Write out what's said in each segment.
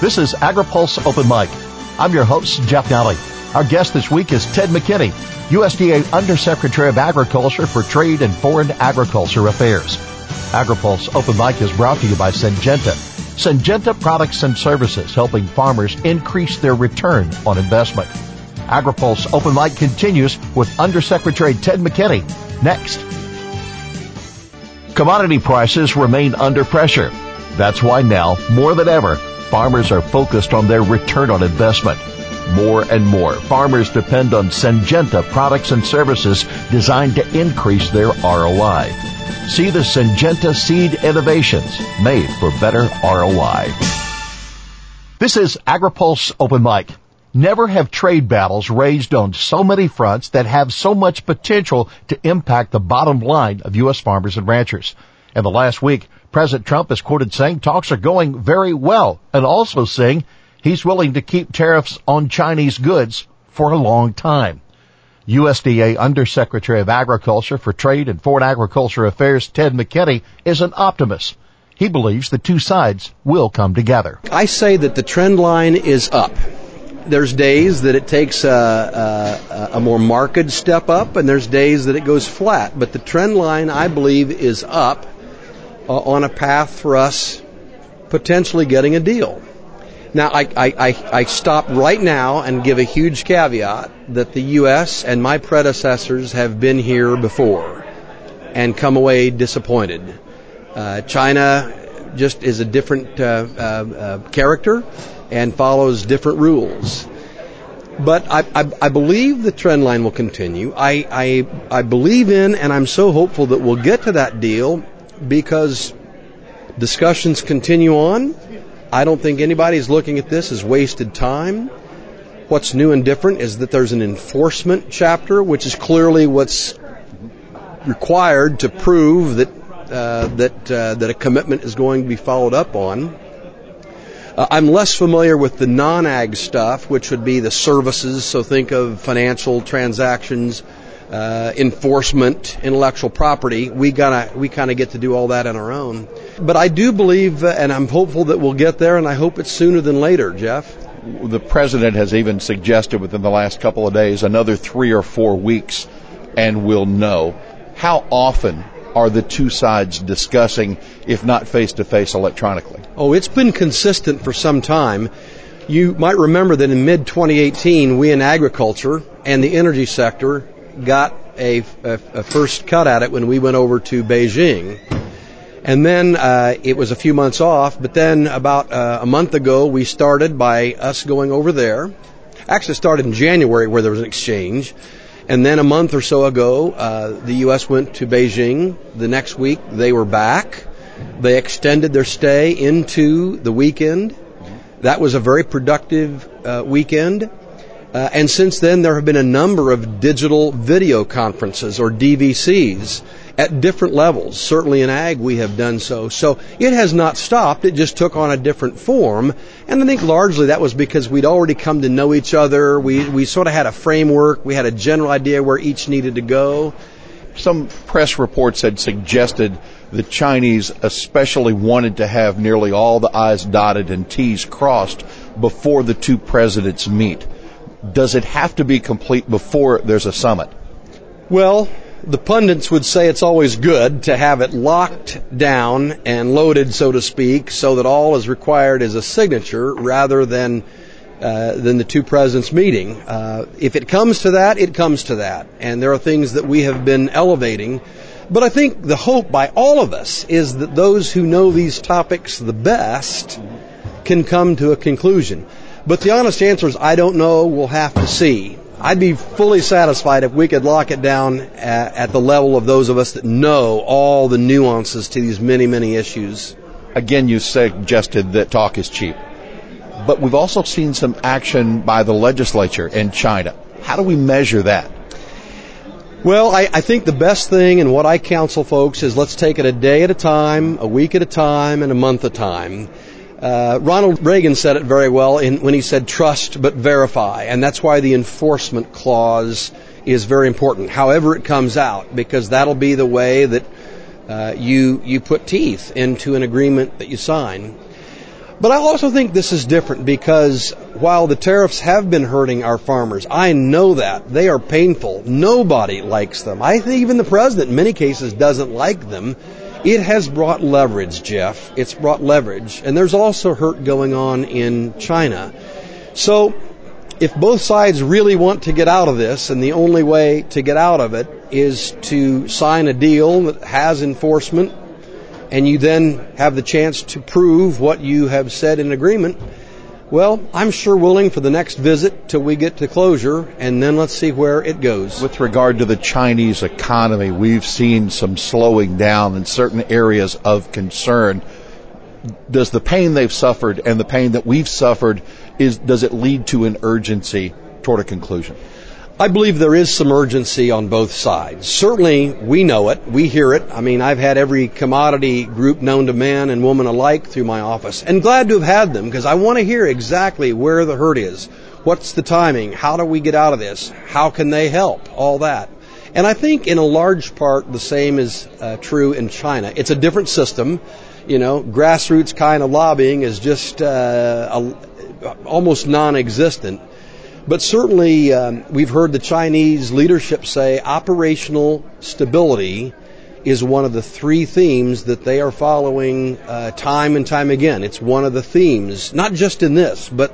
This is AgriPulse Open Mic. I'm your host, Jeff Nalley. Our guest this week is Ted McKinney, USDA Undersecretary of Agriculture for Trade and Foreign Agriculture Affairs. AgriPulse Open Mic is brought to you by Syngenta. Syngenta products and services helping farmers increase their return on investment. AgriPulse Open Mic continues with Undersecretary Ted McKinney next. Commodity prices remain under pressure. That's why now, more than ever, farmers are focused on their return on investment. More and more, farmers depend on Syngenta products and services designed to increase their ROI. See the Syngenta Seed Innovations made for better ROI. This is AgriPulse Open Mic. Never have trade battles raged on so many fronts that have so much potential to impact the bottom line of U.S. farmers and ranchers. In the last week, President Trump is quoted saying talks are going very well and also saying he's willing to keep tariffs on Chinese goods for a long time. USDA Undersecretary of Agriculture for Trade and Foreign Agriculture Affairs Ted McKinney is an optimist. He believes the two sides will come together. I say that the trend line is up there's days that it takes a, a, a, more marked step up, and there's days that it goes flat. But the trend line, I believe, is up uh, on a path for us potentially getting a deal. Now, I, I, I, stop right now and give a huge caveat that the U.S. and my predecessors have been here before and come away disappointed. Uh, China just is a different uh, uh, uh character and follows different rules. But I, I, I, believe the trend line will continue. I, I, I believe in, and I'm so hopeful that we'll get to that deal because discussions continue on. I don't think anybody's looking at this as wasted time. What's new and different is that there's an enforcement chapter, which is clearly what's required to prove that uh, that uh, that a commitment is going to be followed up on. Uh, I'm less familiar with the non-ag stuff, which would be the services. So think of financial transactions, uh, enforcement, intellectual property. We gotta, we kind of get to do all that on our own. But I do believe, uh, and I'm hopeful that we'll get there, and I hope it's sooner than later, Jeff. The president has even suggested within the last couple of days another three or four weeks, and we'll know. How often are the two sides discussing, if not face to face, electronically? Oh, it's been consistent for some time. You might remember that in mid 2018, we in agriculture and the energy sector got a, a, a, first cut at it when we went over to Beijing. And then uh, it was a few months off, but then about uh, a month ago, we started by us going over there. Actually, started in January where there was an exchange. And then a month or so ago, uh, the U.S. went to Beijing. The next week, they were back. They extended their stay into the weekend. That was a very productive uh, weekend. Uh, and since then, there have been a number of digital video conferences or DVCs at different levels. Certainly in ag, we have done so. So it has not stopped. It just took on a different form. And I think largely that was because we'd already come to know each other. We, we sort of had a framework. We had a general idea where each needed to go. Some press reports had suggested the Chinese especially wanted to have nearly all the I's dotted and T's crossed before the two presidents meet. Does it have to be complete before there's a summit? Well, the pundits would say it's always good to have it locked down and loaded, so to speak, so that all is required is a signature rather than uh, than the two presidents meeting. Uh, if it comes to that, it comes to that, and there are things that we have been elevating. But I think the hope by all of us is that those who know these topics the best can come to a conclusion. But the honest answer is I don't know. We'll have to see. I'd be fully satisfied if we could lock it down at, at, the level of those of us that know all the nuances to these many, many issues. Again, you suggested that talk is cheap. But we've also seen some action by the legislature in China. How do we measure that? Well, I, I think the best thing and what I counsel folks is let's take it a day at a time, a week at a time, and a month at a time. Uh, Ronald Reagan said it very well in, when he said trust but verify, and that's why the enforcement clause is very important. However it comes out, because that'll be the way that uh, you you put teeth into an agreement that you sign. But I also think this is different because while the tariffs have been hurting our farmers, I know that they are painful. Nobody likes them. I think even the president in many cases doesn't like them. It has brought leverage, Jeff. It's brought leverage. And there's also hurt going on in China. So if both sides really want to get out of this, and the only way to get out of it is to sign a deal that has enforcement, and you then have the chance to prove what you have said in agreement, well, I'm sure willing for the next visit till we get to closure, and then let's see where it goes. With regard to the Chinese economy, we've seen some slowing down in certain areas of concern. Does the pain they've suffered and the pain that we've suffered is does it lead to an urgency toward a conclusion? I believe there is some urgency on both sides. Certainly, we know it. We hear it. I mean, I've had every commodity group known to man and woman alike through my office and glad to have had them because I want to hear exactly where the hurt is. What's the timing? How do we get out of this? How can they help? All that. And I think in a large part the same is uh, true in China. It's a different system. You know, grassroots kind of lobbying is just uh, a, almost non-existent but certainly, um, we've heard the Chinese leadership say operational stability is one of the three themes that they are following uh, time and time again. It's one of the themes, not just in this, but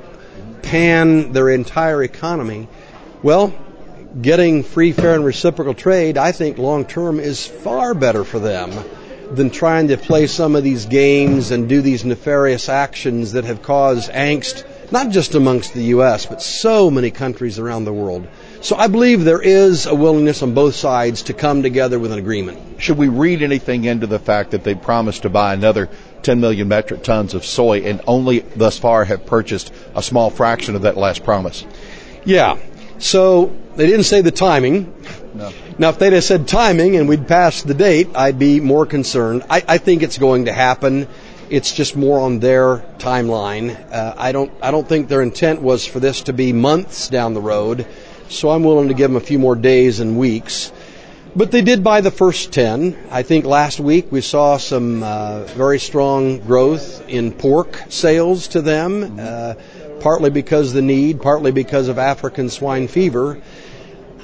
pan their entire economy. Well, getting free, fair, and reciprocal trade, I think long term is far better for them than trying to play some of these games and do these nefarious actions that have caused angst not just amongst the U.S., but so many countries around the world. So I believe there is a willingness on both sides to come together with an agreement. Should we read anything into the fact that they promised to buy another 10 million metric tons of soy and only thus far have purchased a small fraction of that last promise? Yeah. So they didn't say the timing. No. Now, if they'd have said timing and we'd passed the date, I'd be more concerned. I, I think it's going to happen. It's just more on their timeline. Uh, I don't I don't think their intent was for this to be months down the road. So I'm willing to give them a few more days and weeks. But they did buy the first 10. I think last week we saw some uh, very strong growth in pork sales to them, uh, partly because of the need, partly because of African swine fever.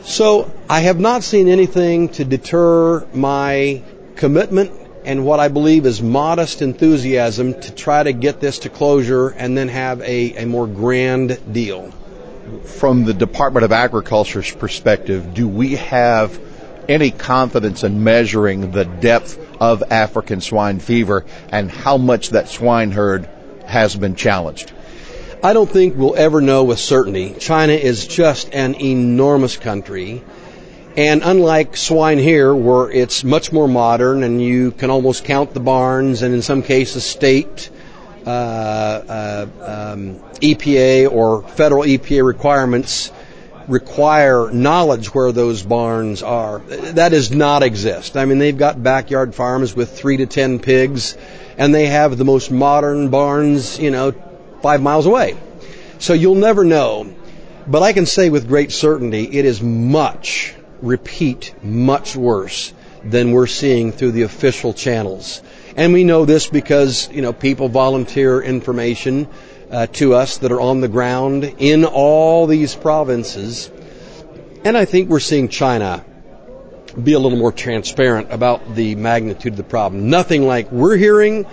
So I have not seen anything to deter my commitment and what I believe is modest enthusiasm to try to get this to closure and then have a, a more grand deal. From the Department of Agriculture's perspective, do we have any confidence in measuring the depth of African swine fever and how much that swine herd has been challenged? I don't think we'll ever know with certainty. China is just an enormous country. And unlike swine here, where it's much more modern and you can almost count the barns and in some cases state uh, uh, um, EPA or federal EPA requirements require knowledge where those barns are. That does not exist. I mean, they've got backyard farms with three to ten pigs, and they have the most modern barns, you know, five miles away. So you'll never know. But I can say with great certainty, it is much repeat much worse than we're seeing through the official channels. And we know this because, you know, people volunteer information uh, to us that are on the ground in all these provinces. And I think we're seeing China be a little more transparent about the magnitude of the problem. Nothing like we're hearing,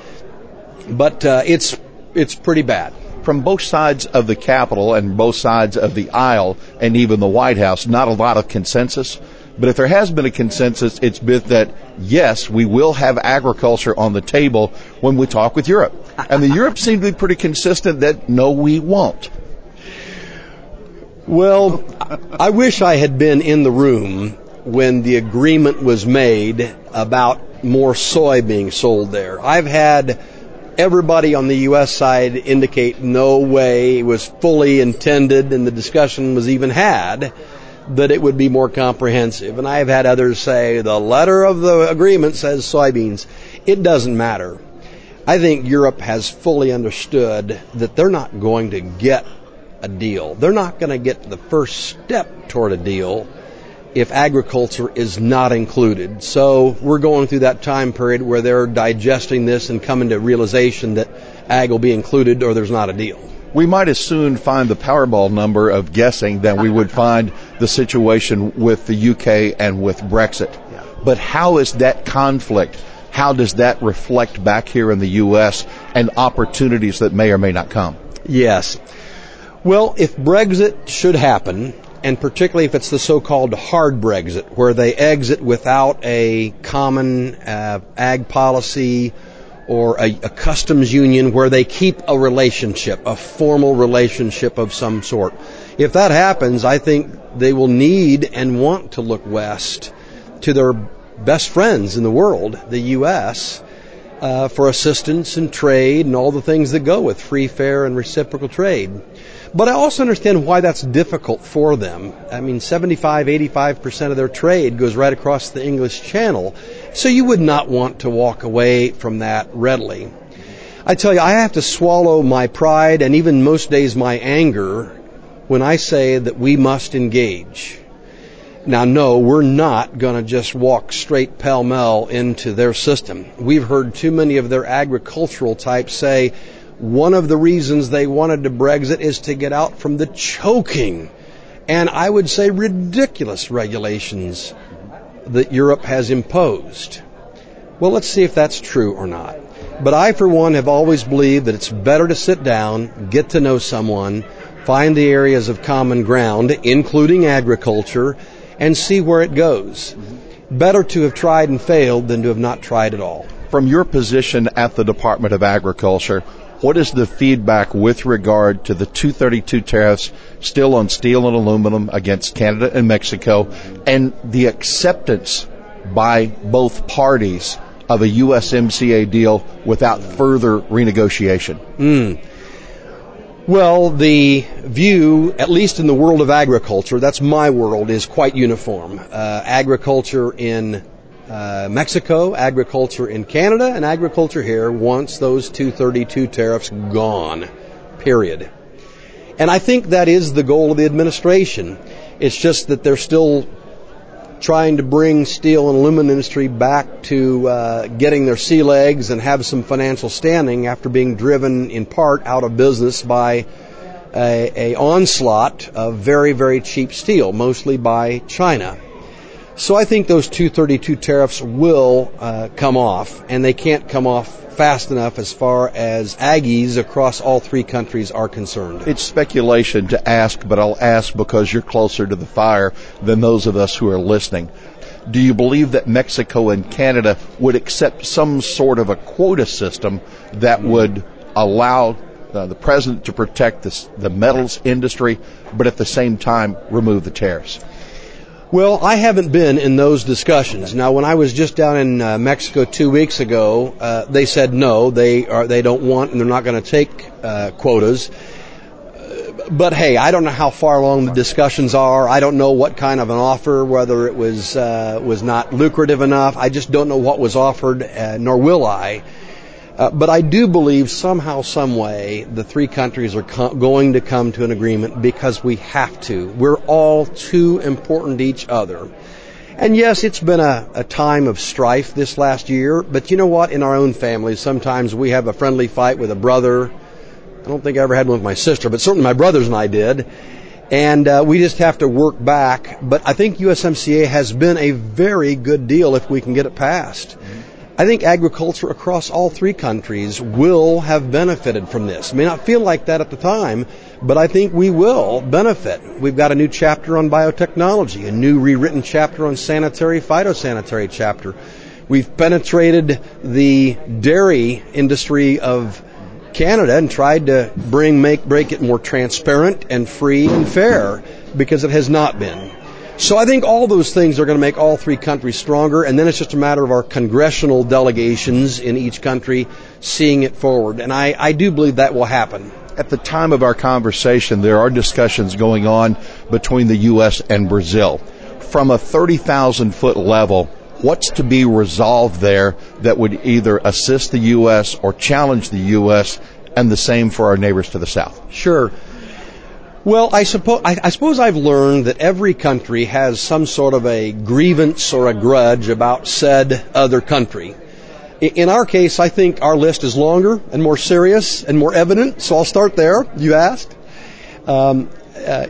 but uh, it's it's pretty bad from both sides of the Capitol and both sides of the aisle and even the White House, not a lot of consensus. But if there has been a consensus, it's been that yes, we will have agriculture on the table when we talk with Europe. And the Europe seem to be pretty consistent that no, we won't. Well, I wish I had been in the room when the agreement was made about more soy being sold there. I've had everybody on the U.S. side indicate no way it was fully intended and the discussion was even had that it would be more comprehensive. And I have had others say the letter of the agreement says soybeans. It doesn't matter. I think Europe has fully understood that they're not going to get a deal. They're not going to get the first step toward a deal if agriculture is not included. So we're going through that time period where they're digesting this and coming to realization that ag will be included or there's not a deal. We might as soon find the Powerball number of guessing than we would find the situation with the UK and with Brexit. Yeah. But how is that conflict? How does that reflect back here in the U.S. and opportunities that may or may not come? Yes. Well, if Brexit should happen, and particularly if it's the so-called hard Brexit, where they exit without a common uh, ag policy or a, a, customs union where they keep a relationship, a formal relationship of some sort. If that happens, I think they will need and want to look west to their best friends in the world, the U.S., uh, for assistance and trade and all the things that go with free, fair, and reciprocal trade. But I also understand why that's difficult for them. I mean, 75, 85% of their trade goes right across the English Channel. So you would not want to walk away from that readily. I tell you, I have to swallow my pride and even most days my anger when I say that we must engage. Now, no, we're not going to just walk straight pell mell into their system. We've heard too many of their agricultural types say, one of the reasons they wanted to Brexit is to get out from the choking and I would say ridiculous regulations that Europe has imposed. Well, let's see if that's true or not. But I, for one, have always believed that it's better to sit down, get to know someone, find the areas of common ground, including agriculture, and see where it goes. Better to have tried and failed than to have not tried at all. From your position at the Department of Agriculture, what is the feedback with regard to the 232 tariffs still on steel and aluminum against Canada and Mexico and the acceptance by both parties of a USMCA deal without further renegotiation? Mm. Well, the view, at least in the world of agriculture, that's my world, is quite uniform. Uh, agriculture in uh, Mexico, agriculture in Canada, and agriculture here wants those 232 tariffs gone. Period. And I think that is the goal of the administration. It's just that they're still trying to bring steel and aluminum industry back to uh, getting their sea legs and have some financial standing after being driven in part out of business by a, a onslaught of very, very cheap steel, mostly by China. So I think those 232 tariffs will uh, come off, and they can't come off fast enough as far as Aggies across all three countries are concerned. It's speculation to ask, but I'll ask because you're closer to the fire than those of us who are listening. Do you believe that Mexico and Canada would accept some sort of a quota system that would allow uh, the president to protect this, the metals industry, but at the same time remove the tariffs? Well, I haven't been in those discussions. Now, when I was just down in uh, Mexico two weeks ago, uh, they said no, they are they don't want and they're not going to take uh, quotas. But hey, I don't know how far along the discussions are. I don't know what kind of an offer, whether it was uh, was not lucrative enough. I just don't know what was offered, uh, nor will I. Uh, but I do believe somehow, some way, the three countries are co- going to come to an agreement because we have to. We're all too important to each other. And yes, it's been a, a time of strife this last year, but you know what? In our own families, sometimes we have a friendly fight with a brother. I don't think I ever had one with my sister, but certainly my brothers and I did. And uh, we just have to work back. But I think USMCA has been a very good deal if we can get it passed. Mm-hmm. I think agriculture across all three countries will have benefited from this. It may not feel like that at the time, but I think we will benefit. We've got a new chapter on biotechnology, a new rewritten chapter on sanitary, phytosanitary chapter. We've penetrated the dairy industry of Canada and tried to bring, make, break it more transparent and free and fair because it has not been. So I think all those things are going to make all three countries stronger, and then it's just a matter of our congressional delegations in each country seeing it forward. And I, I do believe that will happen. At the time of our conversation, there are discussions going on between the U.S. and Brazil. From a 30,000 foot level, what's to be resolved there that would either assist the U.S. or challenge the U.S. and the same for our neighbors to the south? Sure. Well, I suppose I, I, suppose I've learned that every country has some sort of a grievance or a grudge about said other country. In our case, I think our list is longer and more serious and more evident, so I'll start there. You asked. Um, uh,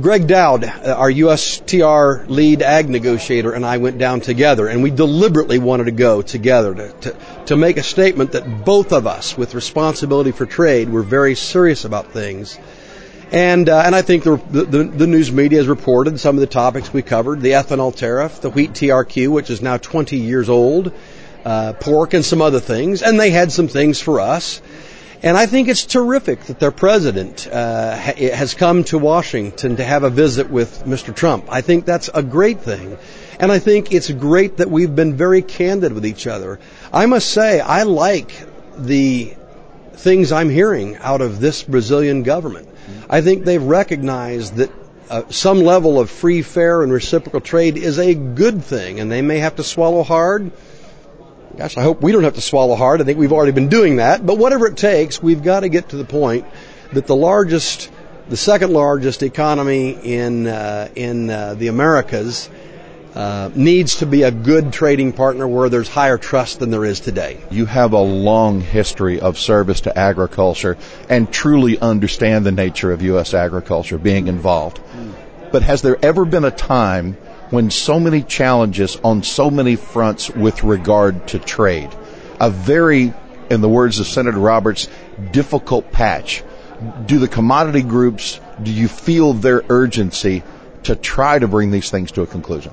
Gregg Doud, our USTR lead ag negotiator, and I went down together, and we deliberately wanted to go together to, to, to make a statement that both of us, with responsibility for trade, were very serious about things. And, uh, and I think the, the, the, news media has reported some of the topics we covered, the ethanol tariff, the wheat TRQ, which is now 20 years old, uh, pork and some other things, and they had some things for us. And I think it's terrific that their president uh, has come to Washington to have a visit with Mr. Trump. I think that's a great thing. And I think it's great that we've been very candid with each other. I must say, I like the things I'm hearing out of this Brazilian government. I think they've recognized that uh, some level of free, fair, and reciprocal trade is a good thing, and they may have to swallow hard Gosh, I hope we don't have to swallow hard. I think we've already been doing that. But whatever it takes, we've got to get to the point that the largest, the second largest economy in uh, in uh, the Americas uh, needs to be a good trading partner where there's higher trust than there is today. You have a long history of service to agriculture and truly understand the nature of U.S. agriculture being involved. But has there ever been a time when so many challenges on so many fronts with regard to trade. A very, in the words of Senator Roberts, difficult patch. Do the commodity groups, do you feel their urgency to try to bring these things to a conclusion?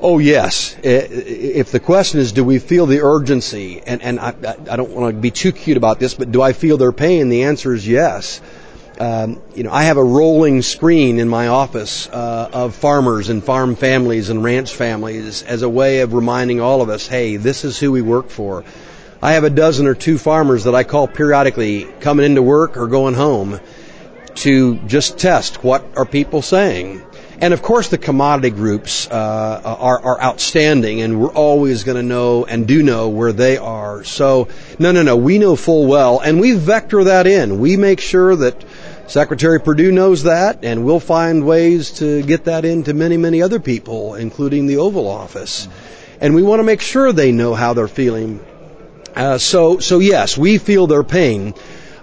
Oh yes. If the question is, do we feel the urgency, and, and I, I don't want to be too cute about this, but do I feel their pain? The answer is yes um, you know, I have a rolling screen in my office uh, of farmers and farm families and ranch families as a way of reminding all of us, hey, this is who we work for. I have a dozen or two farmers that I call periodically coming into work or going home to just test what are people saying. And of course, the commodity groups uh, are, are outstanding, and we're always going to know and do know where they are. So, no, no, no, we know full well, and we vector that in. We make sure that Secretary Perdue knows that, and we'll find ways to get that into many, many other people, including the Oval Office. And we want to make sure they know how they're feeling. Uh, so, so yes, we feel their pain.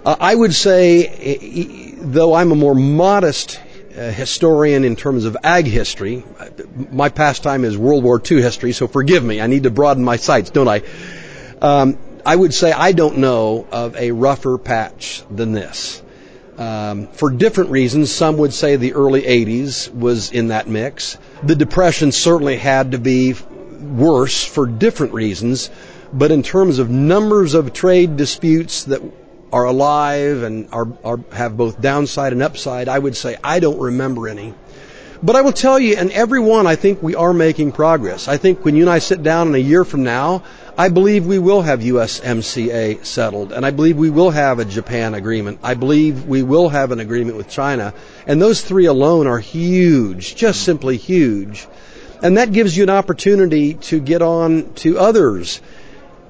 Uh, I would say, though I'm a more modest historian in terms of ag history, my pastime is World War II history, so forgive me. I need to broaden my sights, don't I? Um, I would say I don't know of a rougher patch than this um, for different reasons. Some would say the early 80s was in that mix. The Depression certainly had to be worse for different reasons, but in terms of numbers of trade disputes that are alive and are, are have both downside and upside, I would say I don't remember any. But I will tell you, in every one, I think we are making progress. I think when you and I sit down in a year from now, I believe we will have USMCA settled, and I believe we will have a Japan agreement. I believe we will have an agreement with China. And those three alone are huge, just simply huge. And that gives you an opportunity to get on to others.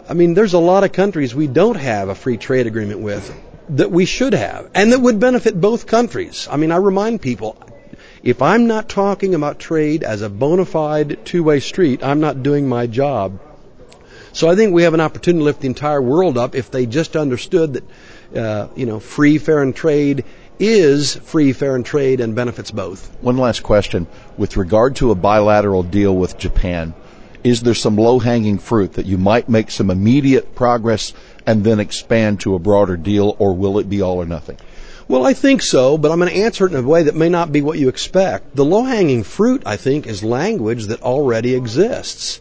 I mean, there's a lot of countries we don't have a free trade agreement with that we should have, and that would benefit both countries. I mean, I remind people, if I'm not talking about trade as a bona fide two-way street, I'm not doing my job. So I think we have an opportunity to lift the entire world up if they just understood that, uh, you know, free, fair, and trade is free, fair, and trade and benefits both. One last question. With regard to a bilateral deal with Japan, is there some low-hanging fruit that you might make some immediate progress and then expand to a broader deal, or will it be all or nothing? Well, I think so, but I'm going to answer it in a way that may not be what you expect. The low hanging fruit, I think, is language that already exists.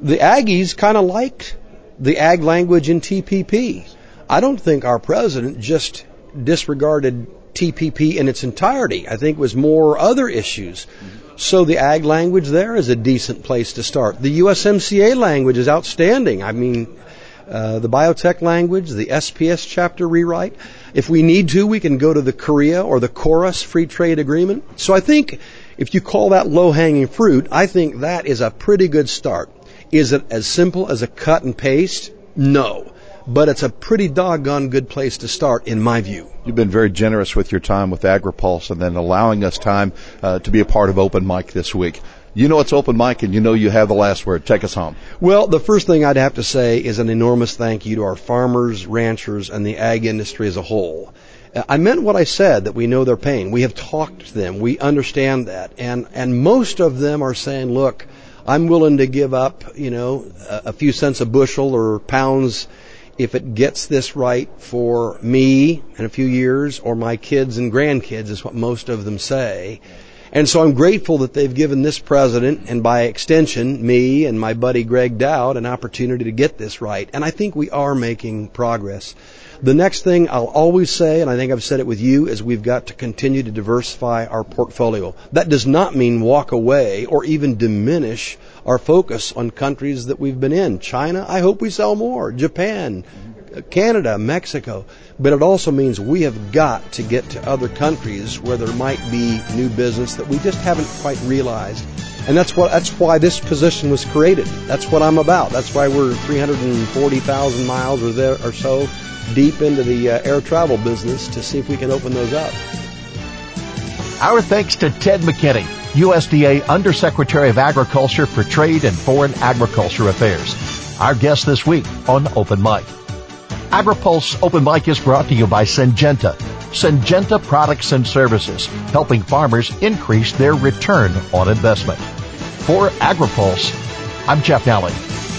The Aggies kind of liked the ag language in TPP. I don't think our president just disregarded TPP in its entirety. I think it was more other issues. Mm-hmm. So the ag language there is a decent place to start. The USMCA language is outstanding. I mean, uh, the biotech language, the SPS chapter rewrite. If we need to, we can go to the Korea or the KORUS free trade agreement. So I think if you call that low hanging fruit, I think that is a pretty good start. Is it as simple as a cut and paste? No. But it's a pretty doggone good place to start, in my view. You've been very generous with your time with AgriPulse and then allowing us time uh, to be a part of Open Mic this week. You know it's open mic and you know you have the last word. Take us home. Well, the first thing I'd have to say is an enormous thank you to our farmers, ranchers, and the ag industry as a whole. I meant what I said that we know their pain. We have talked to them. We understand that. And, and most of them are saying, look, I'm willing to give up, you know, a, a few cents a bushel or pounds if it gets this right for me in a few years or my kids and grandkids is what most of them say. And so I'm grateful that they've given this president and by extension me and my buddy Gregg Doud an opportunity to get this right. And I think we are making progress. The next thing I'll always say, and I think I've said it with you, is we've got to continue to diversify our portfolio. That does not mean walk away or even diminish our focus on countries that we've been in. China, I hope we sell more. Japan, Canada, Mexico. But it also means we have got to get to other countries where there might be new business that we just haven't quite realized. And that's what that's why this position was created. That's what I'm about. That's why we're 340,000 miles or there or so deep into the uh, air travel business to see if we can open those up. Our thanks to Ted McKinney, USDA Undersecretary of Agriculture for Trade and Foreign Agriculture Affairs. Our guest this week on Open Mic. AgriPulse Open Mic is brought to you by Syngenta. Syngenta products and services, helping farmers increase their return on investment. For AgriPulse, I'm Jeff Nalley.